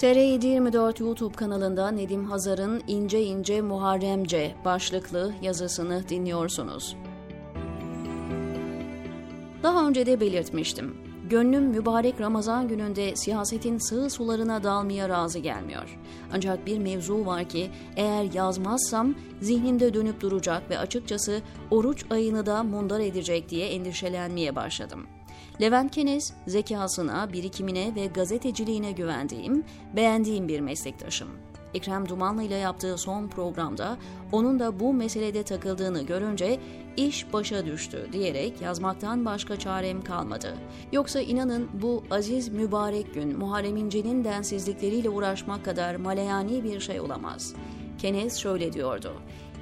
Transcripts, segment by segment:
TR724 YouTube kanalında Nedim Hazar'ın İnce İnce Muharremce başlıklı yazısını dinliyorsunuz. Daha önce de belirtmiştim. Gönlüm mübarek Ramazan gününde siyasetin sığ sularına dalmaya razı gelmiyor. Ancak bir mevzu var ki eğer yazmazsam zihnimde dönüp duracak ve açıkçası oruç ayını da mundar edecek diye endişelenmeye başladım. Levent Keniz, zekasına, birikimine ve gazeteciliğine güvendiğim, beğendiğim bir meslektaşım. Ekrem Dumanlı ile yaptığı son programda onun da bu meselede takıldığını görünce iş başa düştü diyerek yazmaktan başka çarem kalmadı. Yoksa inanın bu aziz mübarek gün Muharrem İnce'nin densizlikleriyle uğraşmak kadar maleyani bir şey olamaz. Kenez şöyle diyordu.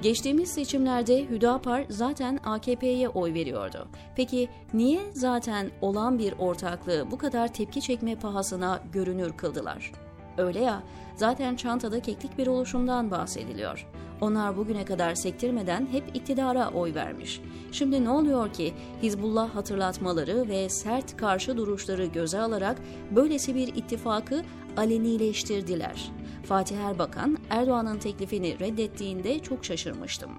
Geçtiğimiz seçimlerde Hüdapar zaten AKP'ye oy veriyordu. Peki niye zaten olan bir ortaklığı bu kadar tepki çekme pahasına görünür kıldılar? Öyle ya, zaten çantada keklik bir oluşumdan bahsediliyor. Onlar bugüne kadar sektirmeden hep iktidara oy vermiş. Şimdi ne oluyor ki Hizbullah hatırlatmaları ve sert karşı duruşları göze alarak böylesi bir ittifakı alenileştirdiler. Fatih Erbakan Erdoğan'ın teklifini reddettiğinde çok şaşırmıştım.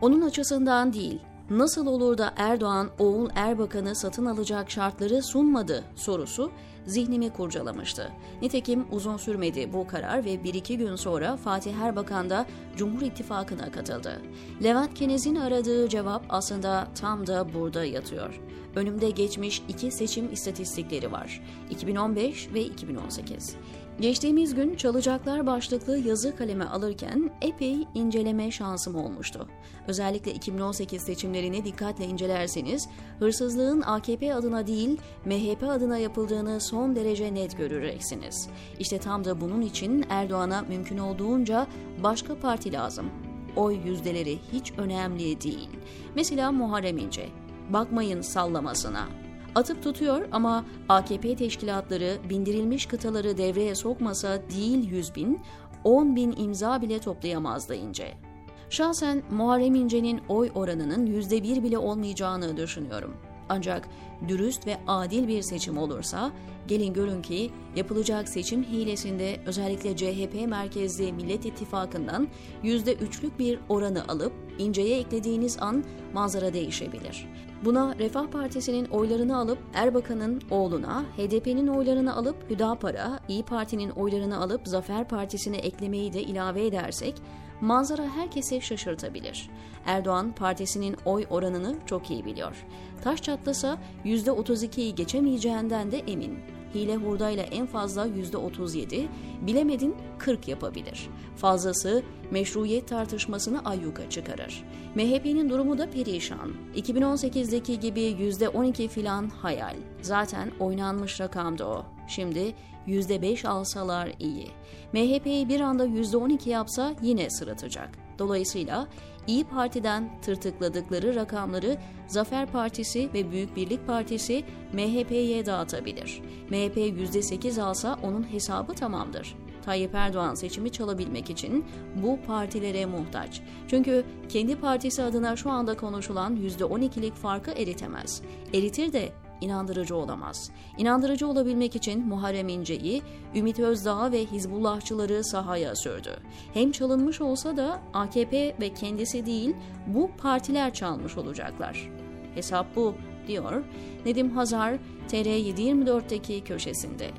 Onun açısından değil, nasıl olur da Erdoğan oğul Erbakan'ı satın alacak şartları sunmadı sorusu zihnimi kurcalamıştı. Nitekim uzun sürmedi bu karar ve bir iki gün sonra Fatih Erbakan da Cumhur İttifakı'na katıldı. Levent Kenez'in aradığı cevap aslında tam da burada yatıyor. Önümde geçmiş iki seçim istatistikleri var. 2015 ve 2018. Geçtiğimiz gün çalacaklar başlıklı yazı kaleme alırken epey inceleme şansım olmuştu. Özellikle 2018 seçimlerini dikkatle incelerseniz hırsızlığın AKP adına değil MHP adına yapıldığını son derece net göreceksiniz. İşte tam da bunun için Erdoğan'a mümkün olduğunca başka parti lazım. Oy yüzdeleri hiç önemli değil. Mesela Muharrem İnce. Bakmayın sallamasına. Atıp tutuyor ama AKP teşkilatları bindirilmiş kıtaları devreye sokmasa değil 100 bin, 10 bin imza bile toplayamazdı İnce. Şahsen Muharrem İnce'nin oy oranının %1 bile olmayacağını düşünüyorum. Ancak dürüst ve adil bir seçim olursa gelin görün ki yapılacak seçim hilesinde özellikle CHP merkezli Millet İttifakı'ndan %3'lük bir oranı alıp inceye eklediğiniz an manzara değişebilir. Buna Refah Partisi'nin oylarını alıp Erbakan'ın oğluna, HDP'nin oylarını alıp Hüdapar'a, İyi Parti'nin oylarını alıp Zafer Partisi'ne eklemeyi de ilave edersek manzara herkese şaşırtabilir. Erdoğan partisinin oy oranını çok iyi biliyor. Taş çatlasa %32'yi geçemeyeceğinden de emin. Hile hurdayla en fazla %37, bilemedin 40 yapabilir. Fazlası meşruiyet tartışmasını ayyuka çıkarır. MHP'nin durumu da perişan. 2018'deki gibi %12 filan hayal. Zaten oynanmış rakamdı o. Şimdi %5 alsalar iyi. MHP'yi bir anda %12 yapsa yine sırıtacak. Dolayısıyla İyi Parti'den tırtıkladıkları rakamları Zafer Partisi ve Büyük Birlik Partisi MHP'ye dağıtabilir. MHP %8 alsa onun hesabı tamamdır. Tayyip Erdoğan seçimi çalabilmek için bu partilere muhtaç. Çünkü kendi partisi adına şu anda konuşulan %12'lik farkı eritemez. Eritir de inandırıcı olamaz. İnandırıcı olabilmek için Muharrem İnce'yi, Ümit Özdağ ve Hizbullahçıları sahaya sürdü. Hem çalınmış olsa da AKP ve kendisi değil bu partiler çalmış olacaklar. Hesap bu, diyor Nedim Hazar TR724'teki köşesinde.